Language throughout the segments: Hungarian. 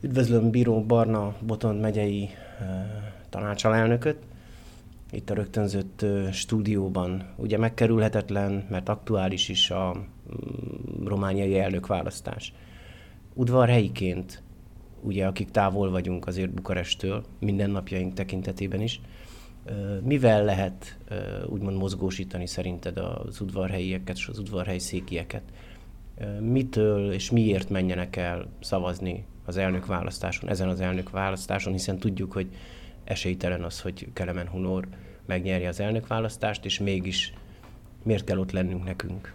Üdvözlöm Bíró Barna Botond megyei tanácsalelnököt, itt a rögtönzött stúdióban. Ugye megkerülhetetlen, mert aktuális is a mm, romániai elnökválasztás. Udvarhelyiként, ugye akik távol vagyunk azért Bukarestől, mindennapjaink tekintetében is, mivel lehet úgymond mozgósítani szerinted az udvarhelyieket és az udvarhelyi székieket? Mitől és miért menjenek el szavazni az elnök választáson, ezen az elnök választáson, hiszen tudjuk, hogy esélytelen az, hogy Kelemen Hunor megnyerje az elnök választást, és mégis miért kell ott lennünk nekünk?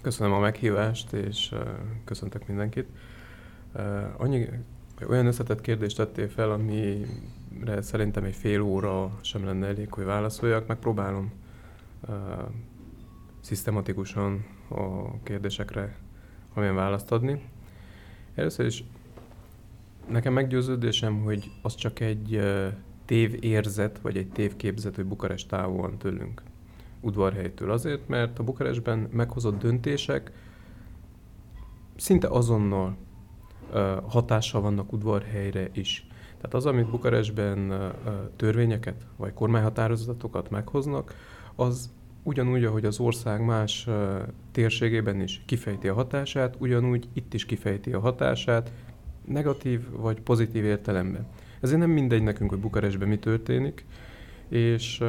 Köszönöm a meghívást, és köszöntök mindenkit. Annyi, olyan összetett kérdést tettél fel, amire szerintem egy fél óra sem lenne elég, hogy válaszoljak. Megpróbálom szisztematikusan a kérdésekre valamilyen választ adni. Először is nekem meggyőződésem, hogy az csak egy tévérzet, vagy egy tévképzet, hogy Bukarest távol van tőlünk udvarhelytől. Azért, mert a Bukarestben meghozott döntések szinte azonnal hatással vannak udvarhelyre is. Tehát az, amit Bukarestben törvényeket vagy kormányhatározatokat meghoznak, az ugyanúgy, ahogy az ország más térségében is kifejti a hatását, ugyanúgy itt is kifejti a hatását, negatív vagy pozitív értelemben. Ezért nem mindegy nekünk, hogy Bukarestben mi történik, és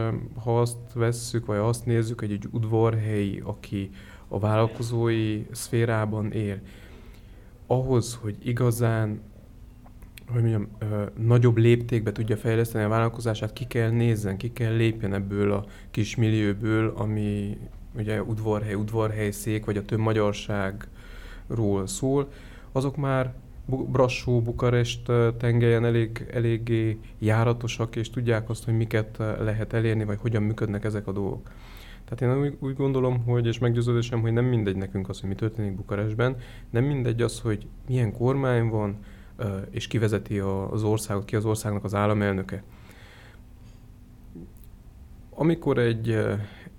ha azt vesszük, vagy azt nézzük, hogy egy udvarhelyi, aki a vállalkozói szférában él, ahhoz, hogy igazán hogy mondjam, ö, nagyobb léptékbe tudja fejleszteni a vállalkozását, ki kell nézzen, ki kell lépjen ebből a kis millióből, ami ugye udvarhely, udvarhely szék, vagy a több magyarságról szól, azok már Brassó, Bukarest tengelyen elég, eléggé járatosak, és tudják azt, hogy miket lehet elérni, vagy hogyan működnek ezek a dolgok. Tehát én úgy, úgy gondolom, hogy, és meggyőződésem, hogy nem mindegy nekünk az, hogy mi történik Bukarestben, nem mindegy az, hogy milyen kormány van, és kivezeti az országot, ki az országnak az államelnöke. Amikor egy,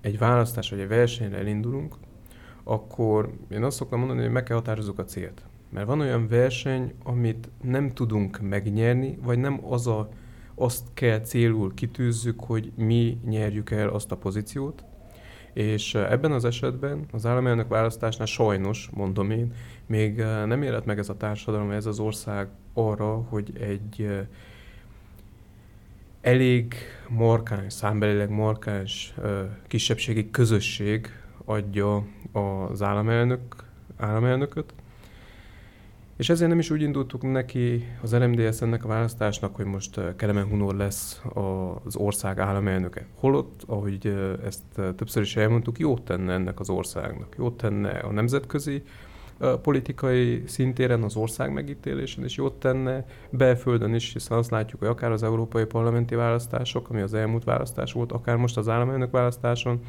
egy választás vagy egy versenyre elindulunk, akkor én azt szoktam mondani, hogy meg kell határozzuk a célt. Mert van olyan verseny, amit nem tudunk megnyerni, vagy nem az a, azt kell célul kitűzzük, hogy mi nyerjük el azt a pozíciót, és ebben az esetben az államelnök választásnál sajnos, mondom én, még nem élet meg ez a társadalom, ez az ország arra, hogy egy elég markáns, számbelileg markáns kisebbségi közösség adja az államelnök, államelnököt, és ezért nem is úgy indultuk neki az RMDS ennek a választásnak, hogy most Kelemen Hunor lesz az ország államelnöke. Holott, ahogy ezt többször is elmondtuk, jót tenne ennek az országnak. Jót tenne a nemzetközi politikai szintéren, az ország megítélésen, és jót tenne belföldön is, hiszen azt látjuk, hogy akár az európai parlamenti választások, ami az elmúlt választás volt, akár most az államelnök választáson,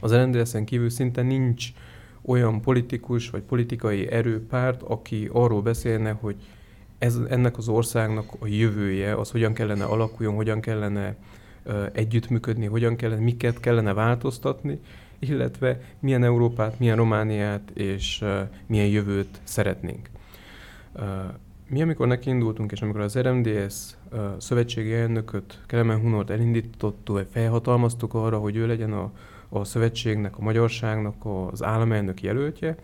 az RMDS-en kívül szinte nincs uh, olyan politikus vagy politikai erőpárt, aki arról beszélne, hogy ez, ennek az országnak a jövője, az hogyan kellene alakuljon, hogyan kellene uh, együttműködni, hogyan kellene, miket kellene változtatni, illetve milyen Európát, milyen Romániát és uh, milyen jövőt szeretnénk. Uh, mi, amikor nekiindultunk, és amikor az RMDS szövetségi elnököt, Kelemen Hunort elindítottuk, felhatalmaztuk arra, hogy ő legyen a a szövetségnek, a magyarságnak az államelnök jelöltje,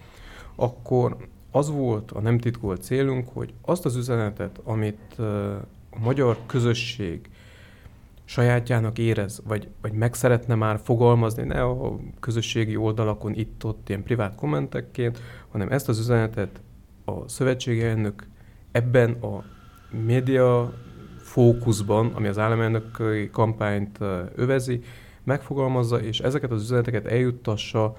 akkor az volt a nem titkolt célunk, hogy azt az üzenetet, amit a magyar közösség sajátjának érez, vagy, vagy meg szeretne már fogalmazni, ne a közösségi oldalakon itt-ott ilyen privát kommentekként, hanem ezt az üzenetet a szövetségi elnök ebben a média fókuszban, ami az államelnöki kampányt övezi, megfogalmazza, és ezeket az üzeneteket eljuttassa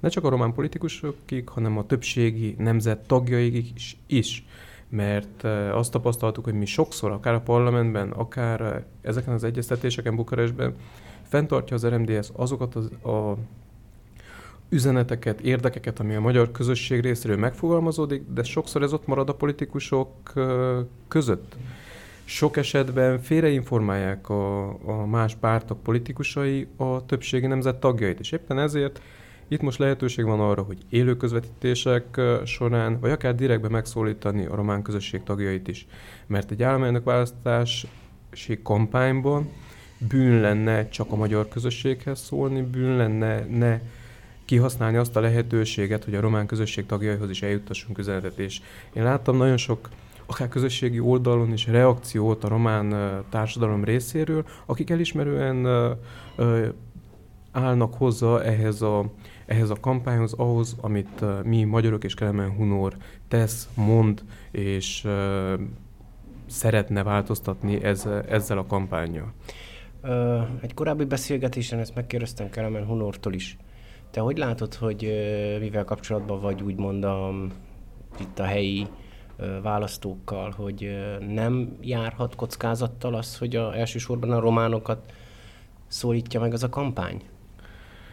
ne csak a román politikusokig, hanem a többségi nemzet tagjaikig is, is. Mert eh, azt tapasztaltuk, hogy mi sokszor, akár a parlamentben, akár eh, ezeken az egyeztetéseken Bukarestben fenntartja az RMDS azokat az, a üzeneteket, érdekeket, ami a magyar közösség részéről megfogalmazódik, de sokszor ez ott marad a politikusok eh, között sok esetben félreinformálják a, a más pártok politikusai a többségi nemzet tagjait, és éppen ezért Itt most lehetőség van arra, hogy élő közvetítések során, vagy akár direktbe megszólítani a román közösség tagjait is. Mert egy államelnök választási kampányban bűn lenne csak a magyar közösséghez szólni, bűn lenne ne kihasználni azt a lehetőséget, hogy a román közösség tagjaihoz is eljuttassunk üzenetet. És én láttam nagyon sok akár közösségi oldalon is reakciót a román társadalom részéről, akik elismerően állnak hozzá ehhez a, ehhez a kampányhoz, ahhoz, amit mi magyarok és Kelemen Hunor tesz, mond, és szeretne ez, ezzel a kampányjal. Egy korábbi beszélgetésen ezt megkérdeztem Kelemen Hunortól is. Te hogy látod, hogy mivel kapcsolatban vagy úgymond a, itt a helyi választókkal, hogy nem járhat kockázattal az, hogy a, elsősorban a románokat szólítja meg az a kampány?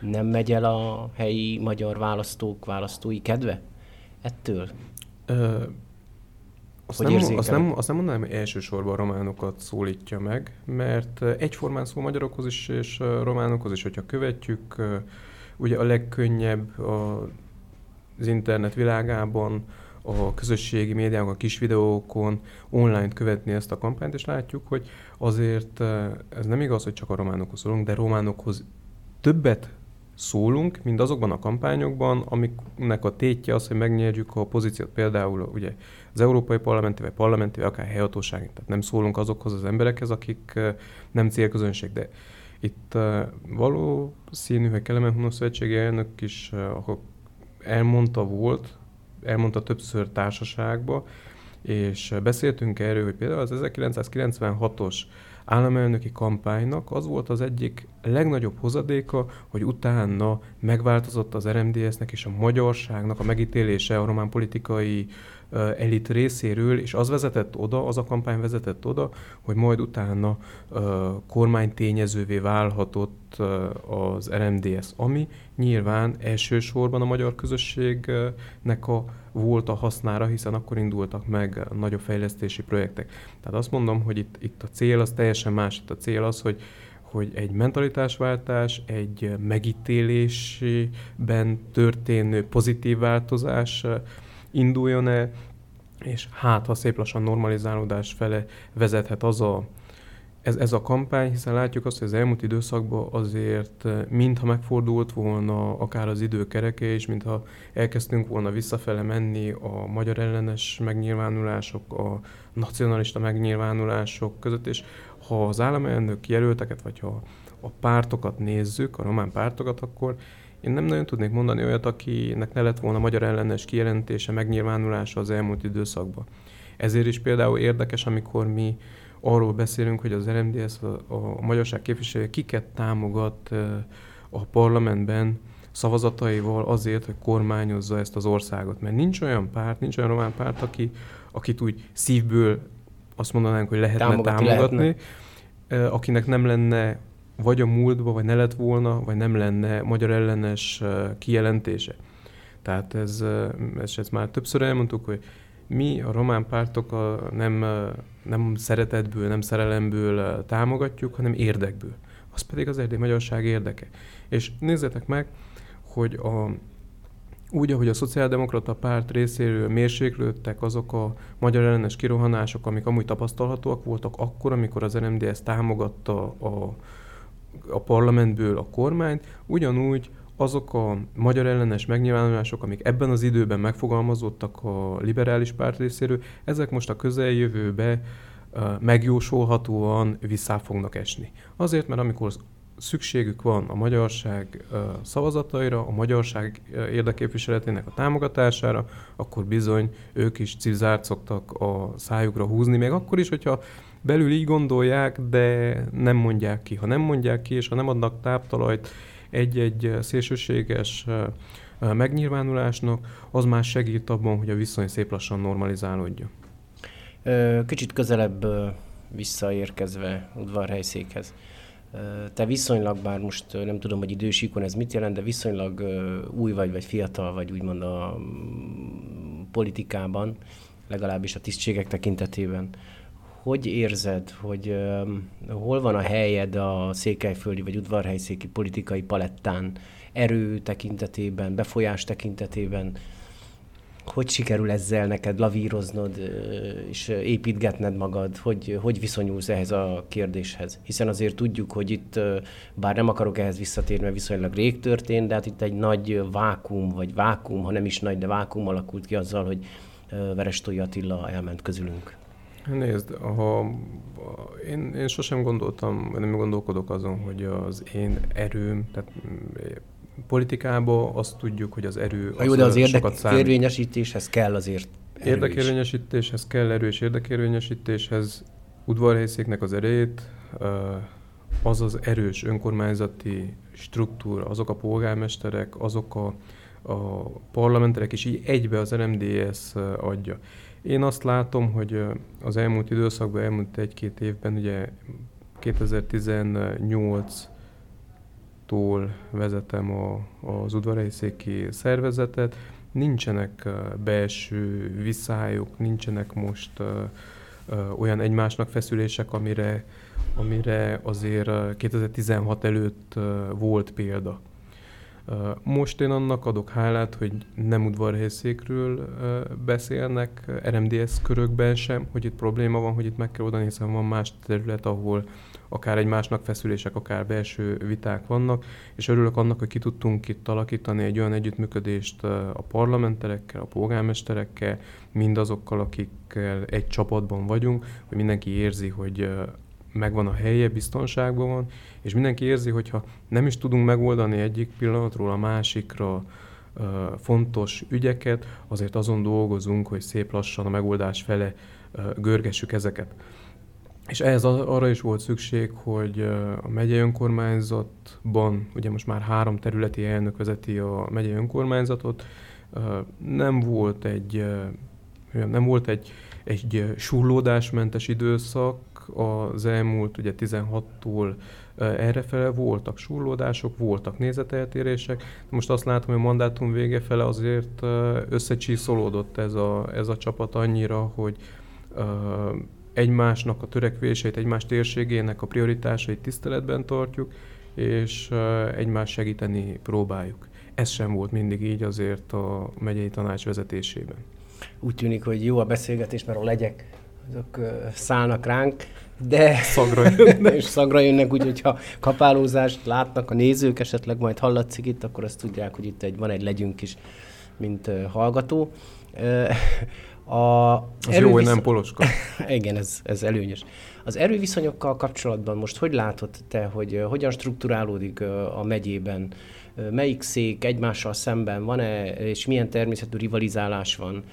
Nem megy el a helyi magyar választók választói kedve ettől? Ö, azt, nem, azt, nem, azt nem mondanám, hogy elsősorban a románokat szólítja meg, mert egyformán szól magyarokhoz is és románokhoz is, hogyha követjük, ugye a legkönnyebb az internet világában a közösségi médiákon, a kis videókon online követni ezt a kampányt, és látjuk, hogy azért ez nem igaz, hogy csak a románokhoz szólunk, de románokhoz többet szólunk, mint azokban a kampányokban, amiknek a tétje az, hogy megnyerjük a pozíciót, például ugye az Európai Parlamenti, vagy Parlamenti, vagy akár helyhatóság. Tehát nem szólunk azokhoz az emberekhez, akik nem célközönség, de itt valószínű, hogy Kelemen Hunos Szövetségi elnök is elmondta volt, elmondta többször társaságba, és beszéltünk erről, hogy például az 1996-os államelnöki kampánynak az volt az egyik legnagyobb hozadéka, hogy utána megváltozott az RMDS-nek és a magyarságnak a megítélése a román politikai elit részéről, és az vezetett oda, az a kampány vezetett oda, hogy majd utána kormánytényezővé válhatott az RMDS, ami nyilván elsősorban a magyar közösségnek a volt a hasznára, hiszen akkor indultak meg nagyobb fejlesztési projektek. Tehát azt mondom, hogy itt, itt a cél az teljesen más. Itt a cél az, hogy hogy egy mentalitásváltás, egy megítélésben történő pozitív változás induljon el, és hát, ha szép lassan normalizálódás fele vezethet az a, ez, ez a kampány, hiszen látjuk azt, hogy az elmúlt időszakban azért mintha megfordult volna akár az időkereke, és mintha elkezdtünk volna visszafele menni a magyar ellenes megnyilvánulások, a nacionalista megnyilvánulások között, és ha az államelnök jelölteket, vagy ha a pártokat nézzük, a román pártokat, akkor én nem nagyon tudnék mondani olyat, akinek ne lett volna magyar ellenes kijelentése, megnyilvánulása az elmúlt időszakban. Ezért is például érdekes, amikor mi arról beszélünk, hogy az RMDS, a, a magyarság képviselője kiket támogat a parlamentben szavazataival azért, hogy kormányozza ezt az országot. Mert nincs olyan párt, nincs olyan román párt, aki, akit úgy szívből azt mondanánk, hogy lehetne támogatni, támogatni lehetne. akinek nem lenne vagy a múltba, vagy ne lett volna, vagy nem lenne magyar ellenes kijelentése. Tehát ez, ez, ez már többször elmondtuk, hogy mi a román pártok a nem, nem szeretetből, nem szerelemből támogatjuk, hanem érdekből. Az pedig az erdély magyarság érdeke. És nézzetek meg, hogy a, úgy, ahogy a szociáldemokrata párt részéről mérséklődtek azok a magyar ellenes kirohanások, amik amúgy tapasztalhatóak voltak akkor, amikor az RMDS támogatta a, a parlamentből a kormányt, ugyanúgy azok a magyar ellenes megnyilvánulások, amik ebben az időben megfogalmazottak a liberális párt részéről, ezek most a közeljövőbe megjósolhatóan vissza fognak esni. Azért, mert amikor szükségük van a magyarság szavazataira, a magyarság érdeképviseletének a támogatására, akkor bizony ők is cizzárt szoktak a szájukra húzni, még akkor is, hogyha belül így gondolják, de nem mondják ki. Ha nem mondják ki, és ha nem adnak táptalajt egy-egy szélsőséges megnyilvánulásnak, az már segít abban, hogy a viszony szép lassan normalizálódjon. Kicsit közelebb visszaérkezve udvarhelyszékhez. Te viszonylag, bár most nem tudom, hogy idősíkon ez mit jelent, de viszonylag új vagy, vagy fiatal vagy úgymond a mm, politikában, legalábbis a tisztségek tekintetében. Hogy érzed, hogy hol van a helyed a székelyföldi vagy udvarhelyszéki politikai palettán erő tekintetében, befolyás tekintetében, hogy sikerül ezzel neked lavíroznod és építgetned magad, hogy, hogy viszonyulsz ehhez a kérdéshez? Hiszen azért tudjuk, hogy itt, bár nem akarok ehhez visszatérni, mert viszonylag rég történt, de hát itt egy nagy vákum, vagy vákum, ha nem is nagy, de vákum alakult ki azzal, hogy Verestói Attila elment közülünk. Nézd, ha én, én sosem gondoltam, nem gondolkodok azon, hogy az én erőm, tehát politikában azt tudjuk, hogy az erő az jó, de az érdekérvényesítéshez kell azért erő Érdekérvényesítéshez kell erős érdekérvényesítéshez udvarhelyszéknek az erejét, az az erős önkormányzati struktúra, azok a polgármesterek, azok a, a parlamenterek, és így egybe az RMDS adja. Én azt látom, hogy az elmúlt időszakban, elmúlt egy-két évben, ugye 2018 tól vezetem a, az udvarhelyszéki szervezetet. Nincsenek belső viszályok, nincsenek most olyan egymásnak feszülések, amire, amire azért 2016 előtt volt példa. Most én annak adok hálát, hogy nem udvarhelyszékről beszélnek RMDS körökben sem, hogy itt probléma van, hogy itt meg kell oldani, hiszen van más terület, ahol akár egymásnak feszülések, akár belső viták vannak, és örülök annak, hogy ki tudtunk itt alakítani egy olyan együttműködést a parlamenterekkel, a polgármesterekkel, mindazokkal, akikkel egy csapatban vagyunk, hogy mindenki érzi, hogy megvan a helye, biztonságban van, és mindenki érzi, hogyha nem is tudunk megoldani egyik pillanatról a másikra fontos ügyeket, azért azon dolgozunk, hogy szép lassan a megoldás fele görgessük ezeket. És ehhez arra is volt szükség, hogy a megyei önkormányzatban, ugye most már három területi elnök vezeti a megyei önkormányzatot, nem volt egy, nem volt egy, egy surlódásmentes időszak az elmúlt ugye 16-tól errefele voltak surlódások, voltak nézeteltérések. Most azt látom, hogy a mandátum vége fele azért összecsíszolódott ez a, ez a csapat annyira, hogy egymásnak a törekvéseit, egymás térségének a prioritásait tiszteletben tartjuk, és egymás segíteni próbáljuk. Ez sem volt mindig így azért a megyei tanács vezetésében. Úgy tűnik, hogy jó a beszélgetés, mert a legyek azok szállnak ránk, de szagra jönnek. és szagra jönnek, úgyhogy ha kapálózást látnak a nézők, esetleg majd hallatszik itt, akkor azt tudják, hogy itt egy, van egy legyünk is, mint hallgató. A az jó, hogy nem poloska. Igen, ez, ez előnyös. Az erőviszonyokkal kapcsolatban most hogy látod te, hogy hogyan strukturálódik a megyében? Melyik szék egymással szemben van-e, és milyen természetű rivalizálás van?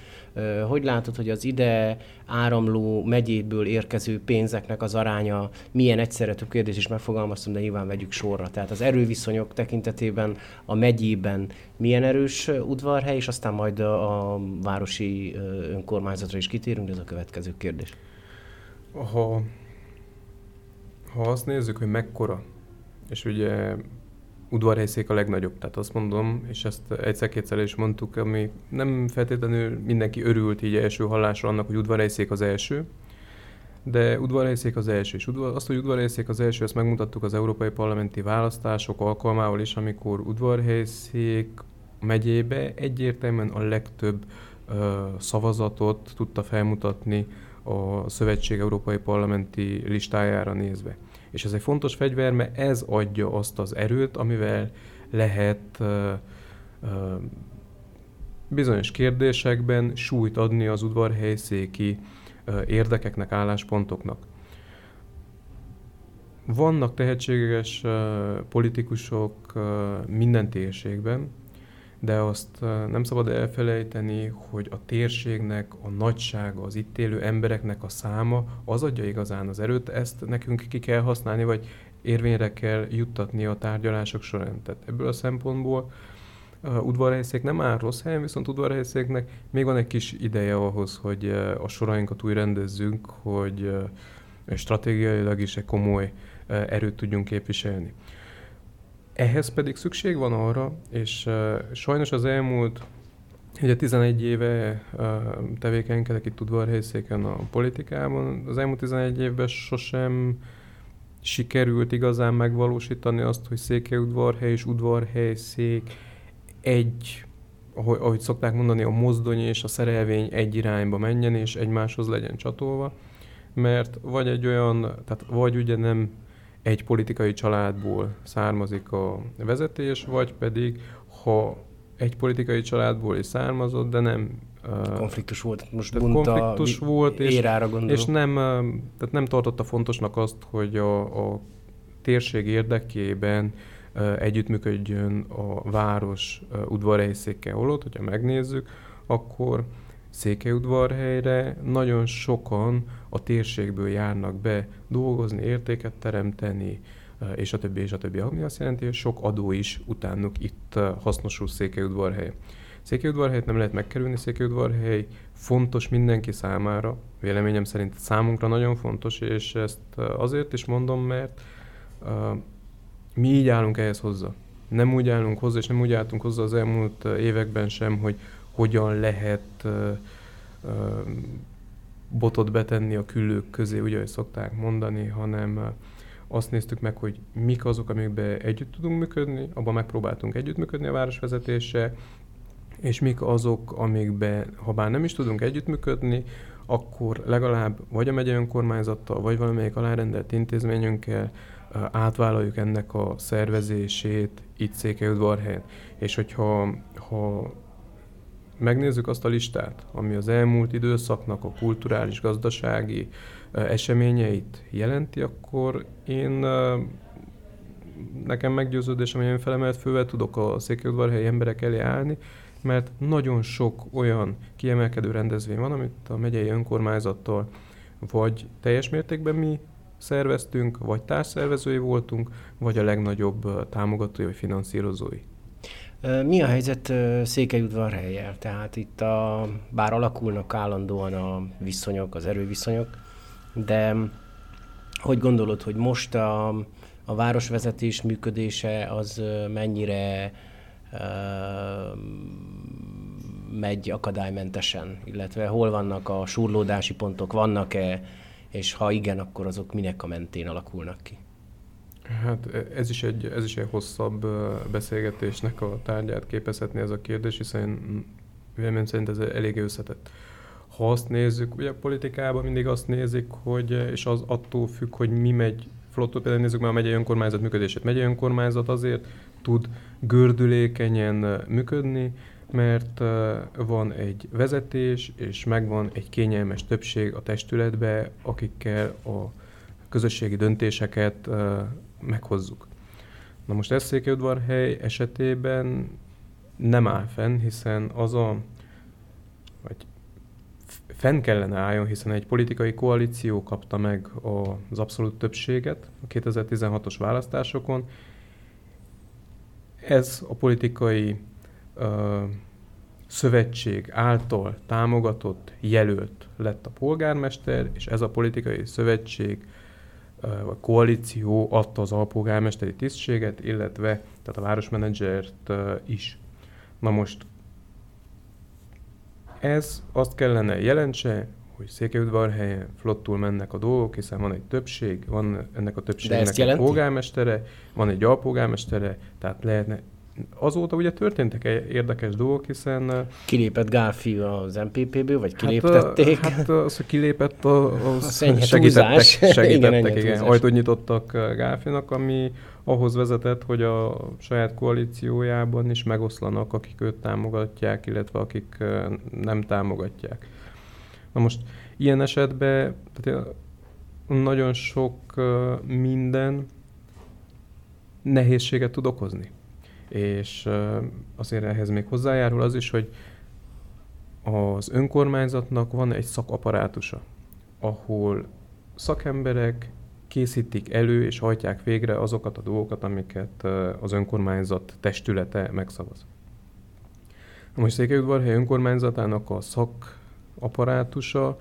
Hogy látod, hogy az ide áramló megyéből érkező pénzeknek az aránya milyen egyszerre több kérdés is megfogalmaztam, de nyilván vegyük sorra. Tehát az erőviszonyok tekintetében a megyében milyen erős udvarhely, és aztán majd a, városi önkormányzatra is kitérünk, de ez a következő kérdés. Ha, ha azt nézzük, hogy mekkora, és ugye udvarhelyszék a legnagyobb, tehát azt mondom, és ezt egyszer-kétszer is mondtuk, ami nem feltétlenül mindenki örült így első hallásra annak, hogy udvarhelyszék az első, de udvarhelyszék az első, és udvar, azt, hogy udvarhelyszék az első, ezt megmutattuk az európai parlamenti választások alkalmával is, amikor udvarhelyszék megyébe egyértelműen a legtöbb ö, szavazatot tudta felmutatni a Szövetség Európai Parlamenti listájára nézve. És ez egy fontos fegyver, mert ez adja azt az erőt, amivel lehet uh, uh, bizonyos kérdésekben súlyt adni az udvarhelyszéki uh, érdekeknek, álláspontoknak. Vannak tehetséges politikusok minden térségben, de azt nem szabad elfelejteni, hogy a térségnek a nagysága, az itt élő embereknek a száma, az adja igazán az erőt, ezt nekünk ki kell használni, vagy érvényre kell juttatni a tárgyalások során. Tehát ebből a szempontból uh, udvarhelyszék nem áll rossz helyen, viszont udvarhelyszéknek még van egy kis ideje ahhoz, hogy a sorainkat úgy rendezzünk, hogy stratégiailag is egy komoly erőt tudjunk képviselni. Ehhez pedig szükség van arra, és uh, sajnos az elmúlt Ugye 11 éve uh, tevékenykedek itt udvarhelyszéken a politikában. Az elmúlt 11 évben sosem sikerült igazán megvalósítani azt, hogy és Udvarhely szék egy, ahogy, ahogy szokták mondani, a mozdony és a szerelvény egy irányba menjen, és egymáshoz legyen csatolva, mert vagy egy olyan, tehát vagy ugye nem egy politikai családból származik a vezetés, vagy pedig, ha egy politikai családból is származott, de nem konfliktus volt, most tehát konfliktus volt, és, és nem, tehát nem tartotta fontosnak azt, hogy a, a térség érdekében együttműködjön a város udvarhelyszékkel holott, hogyha megnézzük, akkor Székelyudvarhelyre nagyon sokan a térségből járnak be dolgozni, értéket teremteni, és a többi, és a többi, ami azt jelenti, hogy sok adó is utánuk itt hasznosul Székelyudvarhely. Székelyudvarhelyet nem lehet megkerülni, Székelyudvarhely fontos mindenki számára, véleményem szerint számunkra nagyon fontos, és ezt azért is mondom, mert uh, mi így állunk ehhez hozzá. Nem úgy állunk hozzá, és nem úgy álltunk hozzá az elmúlt években sem, hogy hogyan lehet uh, uh, botot betenni a küllők közé, ugye, ahogy szokták mondani, hanem azt néztük meg, hogy mik azok, amikben együtt tudunk működni, abban megpróbáltunk együttműködni a városvezetéssel, és mik azok, amikben, ha bár nem is tudunk együttműködni, akkor legalább vagy a megye önkormányzattal, vagy valamelyik alárendelt intézményünkkel átvállaljuk ennek a szervezését itt Székelyudvarhelyen. És hogyha ha megnézzük azt a listát, ami az elmúlt időszaknak a kulturális, gazdasági eseményeit jelenti, akkor én nekem meggyőződésem, hogy én felemelt fővel tudok a Székelyudvarhelyi emberek elé állni, mert nagyon sok olyan kiemelkedő rendezvény van, amit a megyei önkormányzattól vagy teljes mértékben mi szerveztünk, vagy társszervezői voltunk, vagy a legnagyobb támogatói vagy finanszírozói. Mi a helyzet Székelyudvarhelyjel? Tehát itt a, bár alakulnak állandóan a viszonyok, az erőviszonyok, de hogy gondolod, hogy most a, a városvezetés működése az mennyire megy akadálymentesen, illetve hol vannak a surlódási pontok, vannak-e, és ha igen, akkor azok minek a mentén alakulnak ki? Hát ez is egy, ez is egy hosszabb beszélgetésnek a tárgyát képezhetné ez a kérdés, hiszen véleményem szerint ez elég összetett. Ha azt nézzük, ugye a politikában mindig azt nézik, hogy, és az attól függ, hogy mi megy flottot, például nézzük már a megyei önkormányzat működését. Megyei önkormányzat azért tud gördülékenyen működni, mert van egy vezetés, és megvan egy kényelmes többség a testületbe, akikkel a közösségi döntéseket meghozzuk. Na most ez Székelyudvarhely esetében nem áll fenn, hiszen az a, vagy fenn kellene álljon, hiszen egy politikai koalíció kapta meg az abszolút többséget a 2016-os választásokon. Ez a politikai ö, szövetség által támogatott jelölt lett a polgármester, és ez a politikai szövetség vagy koalíció adta az alpolgármesteri tisztséget, illetve tehát a városmenedzsert is. Na most ez azt kellene jelentse, hogy Székelyudvarhelyen flottul mennek a dolgok, hiszen van egy többség, van ennek a többségnek egy polgármestere, van egy alpolgármestere, tehát lehetne azóta ugye történtek érdekes dolgok, hiszen... Kilépett Gálfi az MPP-ből, vagy kiléptették? Hát, hát az, hogy kilépett, az a segítettek, segítettek igen, igen. ajtót nyitottak Gálfinak, ami ahhoz vezetett, hogy a saját koalíciójában is megoszlanak, akik őt támogatják, illetve akik nem támogatják. Na most ilyen esetben tehát nagyon sok minden nehézséget tud okozni. És azért ehhez még hozzájárul az is, hogy az önkormányzatnak van egy szakaparátusa, ahol szakemberek készítik elő és hajtják végre azokat a dolgokat, amiket az önkormányzat testülete megszavaz. Most Székelyudvarhely önkormányzatának a szakaparátusa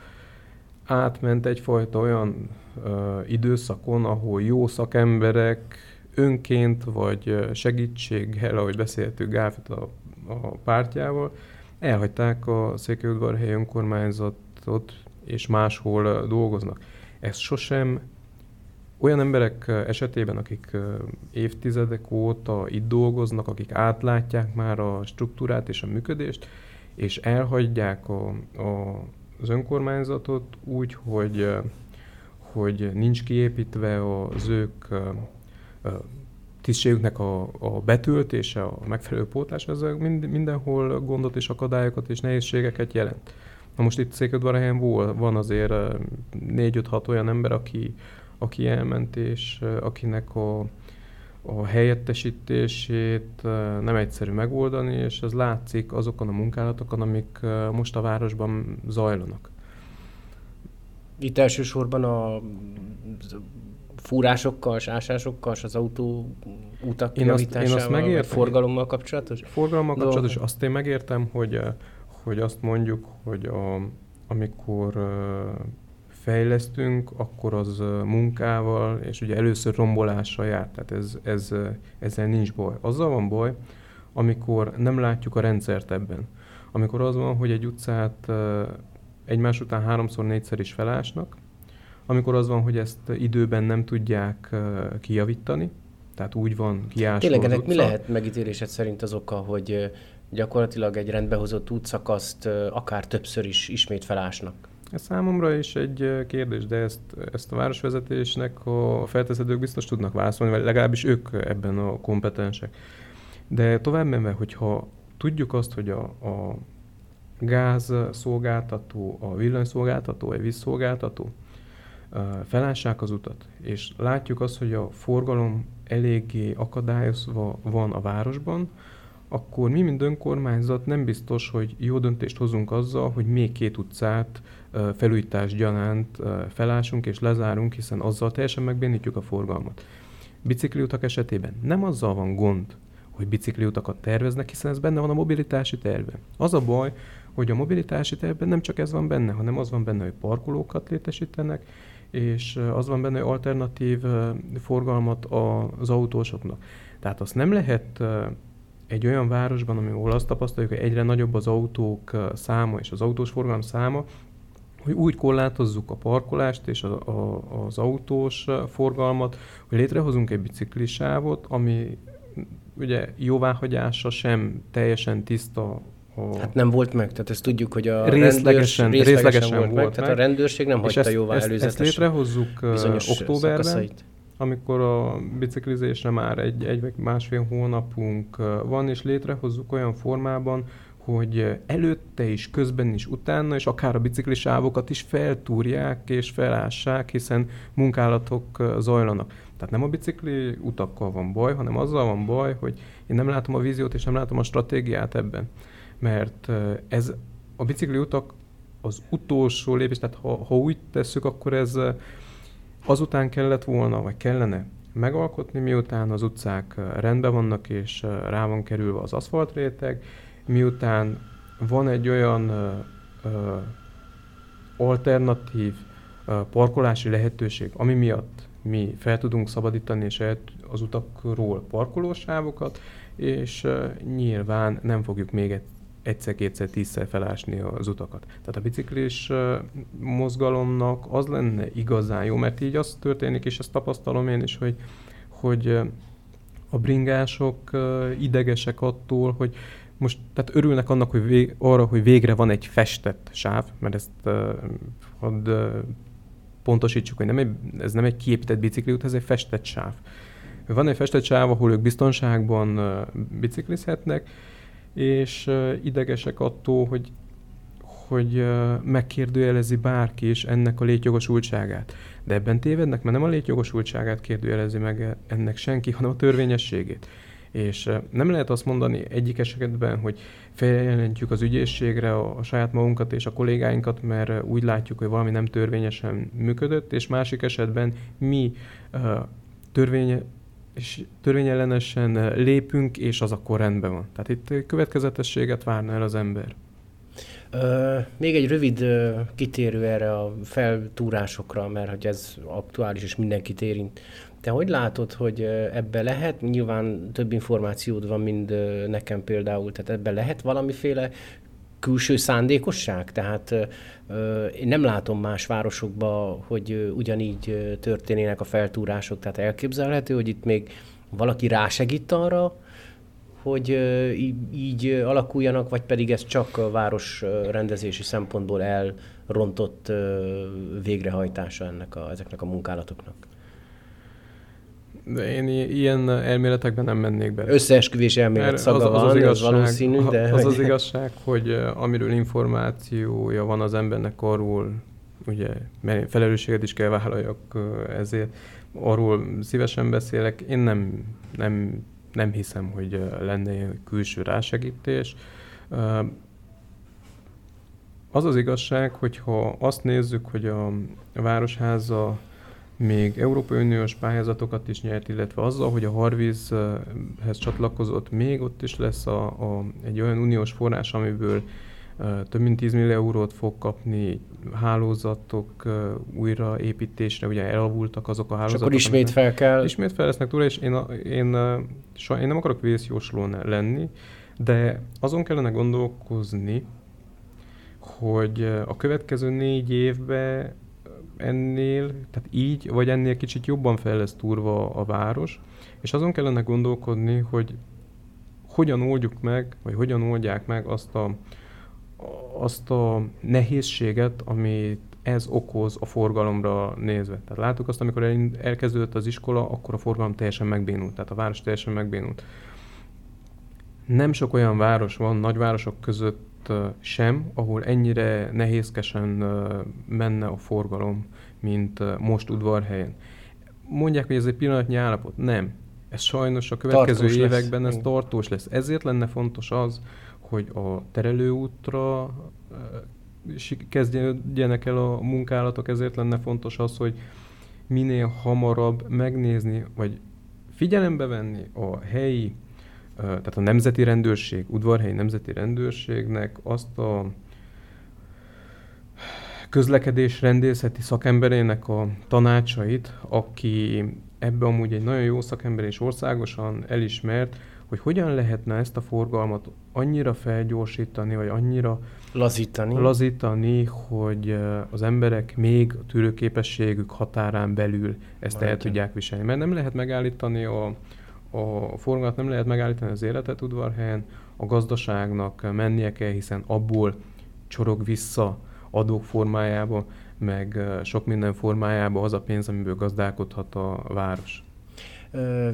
átment egyfajta olyan ö, időszakon, ahol jó szakemberek önként vagy segítséggel, ahogy beszéltük Gáfit a, a pártjával, elhagyták a Székelyudvarhely önkormányzatot, és máshol dolgoznak. Ez sosem olyan emberek esetében, akik évtizedek óta itt dolgoznak, akik átlátják már a struktúrát és a működést, és elhagyják a, a, az önkormányzatot úgy, hogy, hogy nincs kiépítve az ők tisztségüknek a, a betöltése, a megfelelő pótlás, ez mind, mindenhol gondot és akadályokat és nehézségeket jelent. Na most itt Székelyudvarhelyen van azért 4-5-6 olyan ember, aki, aki elment, és akinek a, a helyettesítését nem egyszerű megoldani, és ez látszik azokon a munkálatokon, amik most a városban zajlanak. Itt elsősorban a fúrásokkal, ásásokkal, az autó utak én azt, én azt megértem, forgalommal kapcsolatos? Forgalommal kapcsolatos, azt én megértem, hogy, hogy azt mondjuk, hogy a, amikor fejlesztünk, akkor az munkával, és ugye először rombolással jár, tehát ez, ez, ezzel nincs baj. Azzal van baj, amikor nem látjuk a rendszert ebben. Amikor az van, hogy egy utcát egymás után háromszor, négyszer is felásnak, amikor az van, hogy ezt időben nem tudják kijavítani, tehát úgy van kiásva Tényleg ennek mi lehet megítélésed szerint az oka, hogy gyakorlatilag egy rendbehozott útszakaszt akár többször is ismét felásnak? Ez számomra is egy kérdés, de ezt, ezt a városvezetésnek a felteszedők biztos tudnak válaszolni, vagy legalábbis ők ebben a kompetensek. De tovább menve, hogyha tudjuk azt, hogy a, a gáz szolgáltató, a villanyszolgáltató, egy vízszolgáltató felássák az utat, és látjuk azt, hogy a forgalom eléggé akadályozva van a városban, akkor mi, mint önkormányzat nem biztos, hogy jó döntést hozunk azzal, hogy még két utcát felújítás gyanánt felásunk és lezárunk, hiszen azzal teljesen megbénítjuk a forgalmat. Bicikliutak esetében nem azzal van gond, hogy bicikliutakat terveznek, hiszen ez benne van a mobilitási tervben. Az a baj, hogy a mobilitási tervben nem csak ez van benne, hanem az van benne, hogy parkolókat létesítenek, és az van benne, hogy alternatív forgalmat az autósoknak. Tehát azt nem lehet egy olyan városban, ahol azt tapasztaljuk, hogy egyre nagyobb az autók száma és az autós forgalom száma, hogy úgy korlátozzuk a parkolást és a, a, az autós forgalmat, hogy létrehozunk egy biciklisávot, ami ugye jóváhagyása sem teljesen tiszta a... Hát nem volt meg, tehát ezt tudjuk, hogy a részlegesen, rendőrs, részlegesen, részlegesen volt, volt meg, tehát a rendőrség nem hagyta ezt, jóvá ezt, előzetesen. Ezt létrehozzuk októberben, szakaszait. amikor a biciklizésre már egy, egy vagy másfél hónapunk van, és létrehozzuk olyan formában, hogy előtte is, közben is, utána, és akár a biciklisávokat is feltúrják és felássák, hiszen munkálatok zajlanak. Tehát nem a bicikli utakkal van baj, hanem azzal van baj, hogy én nem látom a víziót és nem látom a stratégiát ebben mert ez a bicikli utak az utolsó lépés, tehát ha, ha úgy tesszük, akkor ez azután kellett volna, vagy kellene megalkotni, miután az utcák rendben vannak, és rá van kerülve az aszfaltréteg, miután van egy olyan ö, alternatív ö, parkolási lehetőség, ami miatt mi fel tudunk szabadítani és az utakról parkolósávokat, és ö, nyilván nem fogjuk még egyszer-kétszer, tízszer felásni az utakat. Tehát a biciklis mozgalomnak az lenne igazán jó, mert így az történik, és ezt tapasztalom én is, hogy, hogy a bringások idegesek attól, hogy most tehát örülnek annak, hogy vég, arra, hogy végre van egy festett sáv, mert ezt uh, hadd pontosítsuk, hogy nem egy, ez nem egy kiépített bicikliút, ez egy festett sáv. Van egy festett sáv, ahol ők biztonságban biciklizhetnek, és idegesek attól, hogy, hogy megkérdőjelezi bárki is ennek a létjogosultságát. De ebben tévednek, mert nem a létjogosultságát kérdőjelezi meg ennek senki, hanem a törvényességét. És nem lehet azt mondani egyik esetben, hogy feljelentjük az ügyészségre a, a saját magunkat és a kollégáinkat, mert úgy látjuk, hogy valami nem törvényesen működött, és másik esetben mi törvénye, és törvényellenesen lépünk, és az akkor rendben van. Tehát itt következetességet várna el az ember. Ö, még egy rövid ö, kitérő erre a feltúrásokra, mert hogy ez aktuális és mindenkit érint. Te hogy látod, hogy ebbe lehet, nyilván több információd van, mint nekem például, tehát ebbe lehet valamiféle külső szándékosság? Tehát én nem látom más városokba, hogy ugyanígy történének a feltúrások, tehát elképzelhető, hogy itt még valaki rásegít arra, hogy így alakuljanak, vagy pedig ez csak a város rendezési szempontból elrontott végrehajtása ennek a, ezeknek a munkálatoknak? De én ilyen elméletekben nem mennék bele. Összeesküvés elmélet szaga az, az, van, az, igazság, az valószínű, de... Az az igazság, hogy amiről információja van az embernek arról, ugye, mert felelősséget is kell vállaljak ezért, arról szívesen beszélek. Én nem, nem, nem hiszem, hogy lenne külső rásegítés. Az az igazság, hogyha azt nézzük, hogy a Városháza még Európai Uniós pályázatokat is nyert, illetve azzal, hogy a Harvízhez csatlakozott, még ott is lesz a, a, egy olyan uniós forrás, amiből több mint 10 millió eurót fog kapni hálózatok újraépítésre, ugye elavultak azok a hálózatok. És akkor ismét fel kell. Ismét fel lesznek túl, és én, a, én, uh, én nem akarok vészjósló lenni, de azon kellene gondolkozni, hogy a következő négy évben ennél, tehát így, vagy ennél kicsit jobban fel lesz túrva a város, és azon kellene gondolkodni, hogy hogyan oldjuk meg, vagy hogyan oldják meg azt a, azt a nehézséget, amit ez okoz a forgalomra nézve. Tehát láttuk azt, amikor elkezdődött az iskola, akkor a forgalom teljesen megbénult, tehát a város teljesen megbénult. Nem sok olyan város van, nagyvárosok között sem, ahol ennyire nehézkesen menne a forgalom, mint most udvarhelyen. Mondják, hogy ez egy pillanatnyi állapot. Nem. Ez sajnos a következő tartós években lesz. ez tartós lesz. Ezért lenne fontos az, hogy a terelőútra kezdjenek el a munkálatok, ezért lenne fontos az, hogy minél hamarabb megnézni, vagy figyelembe venni a helyi tehát a Nemzeti Rendőrség, udvarhelyi Nemzeti Rendőrségnek azt a közlekedés rendészeti szakemberének a tanácsait, aki ebbe amúgy egy nagyon jó szakember és országosan elismert, hogy hogyan lehetne ezt a forgalmat annyira felgyorsítani, vagy annyira lazítani, lazítani hogy az emberek még a tűrőképességük határán belül ezt Maradjon. el tudják viselni. Mert nem lehet megállítani a, a forgalmat nem lehet megállítani az életet udvarhelyen, a gazdaságnak mennie kell, hiszen abból csorog vissza adók formájába, meg sok minden formájába az a pénz, amiből gazdálkodhat a város.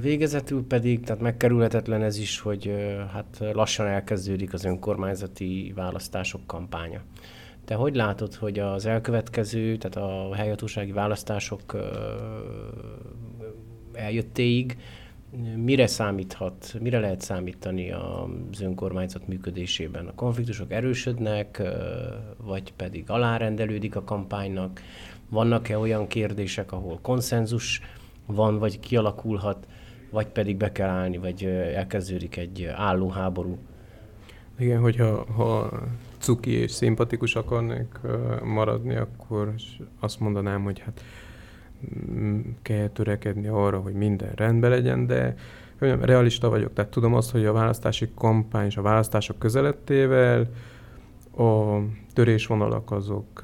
Végezetül pedig, tehát megkerülhetetlen ez is, hogy hát lassan elkezdődik az önkormányzati választások kampánya. Te hogy látod, hogy az elkövetkező, tehát a helyhatósági választások eljöttéig mire számíthat, mire lehet számítani az önkormányzat működésében? A konfliktusok erősödnek, vagy pedig alárendelődik a kampánynak? Vannak-e olyan kérdések, ahol konszenzus van, vagy kialakulhat, vagy pedig be kell állni, vagy elkezdődik egy álló háború? Igen, hogyha ha cuki és szimpatikus akarnék maradni, akkor azt mondanám, hogy hát kell törekedni arra, hogy minden rendben legyen, de realista vagyok, tehát tudom azt, hogy a választási kampány és a választások közelettével a törésvonalak azok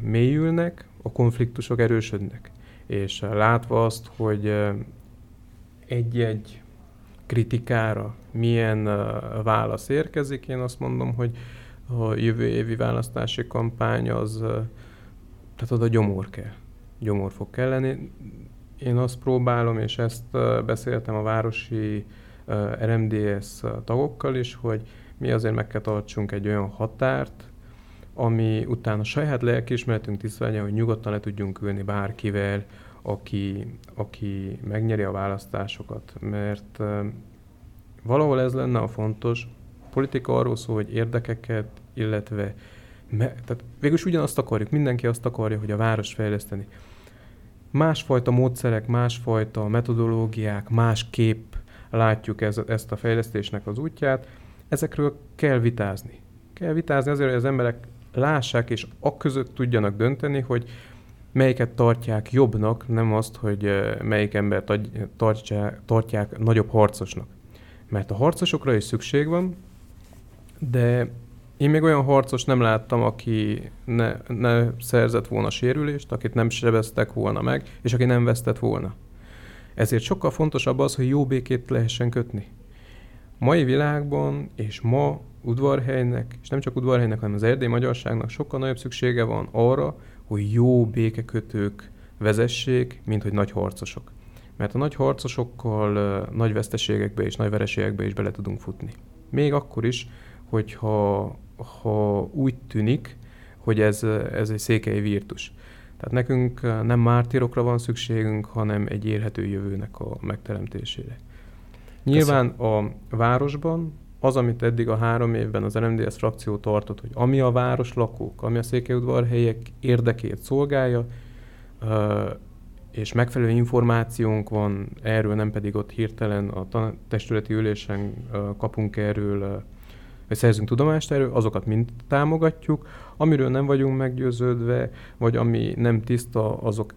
mélyülnek, a konfliktusok erősödnek. És látva azt, hogy egy-egy kritikára milyen válasz érkezik, én azt mondom, hogy a jövő évi választási kampány az, tehát oda gyomor kell gyomor fog kelleni. Én azt próbálom, és ezt beszéltem a városi RMDS tagokkal is, hogy mi azért meg kell tartsunk egy olyan határt, ami utána saját lelkiismeretünk tisztelje, hogy nyugodtan le tudjunk ülni bárkivel, aki, aki megnyeri a választásokat, mert valahol ez lenne a fontos. A politika arról szól, hogy érdekeket, illetve me, tehát végülis ugyanazt akarjuk, mindenki azt akarja, hogy a város fejleszteni másfajta módszerek, másfajta metodológiák, másképp látjuk ez, ezt a fejlesztésnek az útját, ezekről kell vitázni. Kell vitázni azért, hogy az emberek lássák, és a között tudjanak dönteni, hogy melyiket tartják jobbnak, nem azt, hogy melyik ember tartják, tartják nagyobb harcosnak. Mert a harcosokra is szükség van, de Én még olyan harcos nem láttam, aki ne, ne szerzett volna sérülést, akit nem sebeztek volna meg, és aki nem vesztett volna. Ezért sokkal fontosabb az, hogy jó békét lehessen kötni. Mai világban és ma udvarhelynek, és nem csak udvarhelynek, hanem az erdély magyarságnak sokkal nagyobb szüksége van arra, hogy jó békekötők vezessék, mint hogy nagy harcosok. Mert a nagy harcosokkal nagy veszteségekbe és nagy vereségekbe is bele tudunk futni. Még akkor is, hogyha ha úgy tűnik, hogy ez, ez egy székely virtus. Tehát nekünk nem mártírokra van szükségünk, hanem egy érhető jövőnek a megteremtésére. Nyilván Köszön. a városban az, amit eddig a három évben az NMDS frakció tartott, hogy ami a város lakók, ami a székelyudvarhelyek érdekét szolgálja, és megfelelő információnk van erről, nem pedig ott hirtelen a testületi ülésen kapunk erről vagy szerzünk tudomást erről, azokat mind támogatjuk, amiről nem vagyunk meggyőződve, vagy ami nem tiszta, azok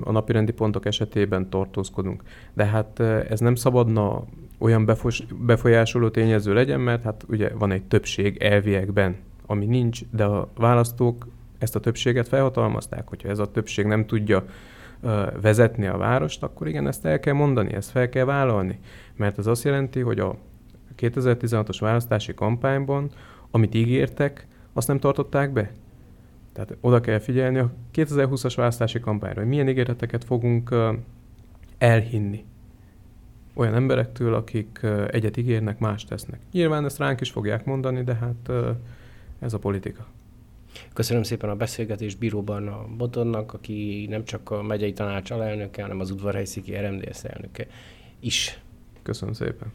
a napirendi pontok esetében tartózkodunk. De hát ez nem szabadna olyan befolyásoló tényező legyen, mert hát ugye van egy többség elviekben, ami nincs, de a választók ezt a többséget felhatalmazták, hogyha ez a többség nem tudja vezetni a várost, akkor igen, ezt el kell mondani, ezt fel kell vállalni. Mert ez azt jelenti, hogy a 2016-os választási kampányban, amit ígértek, azt nem tartották be? Tehát oda kell figyelni a 2020-as választási kampányra, hogy milyen ígéreteket fogunk elhinni olyan emberektől, akik egyet ígérnek, más tesznek. Nyilván ezt ránk is fogják mondani, de hát ez a politika. Köszönöm szépen a beszélgetést Bíróban a Botonnak, aki nem csak a megyei tanács alelnöke, hanem az udvarhelyszéki RMDS elnöke is. Köszönöm szépen.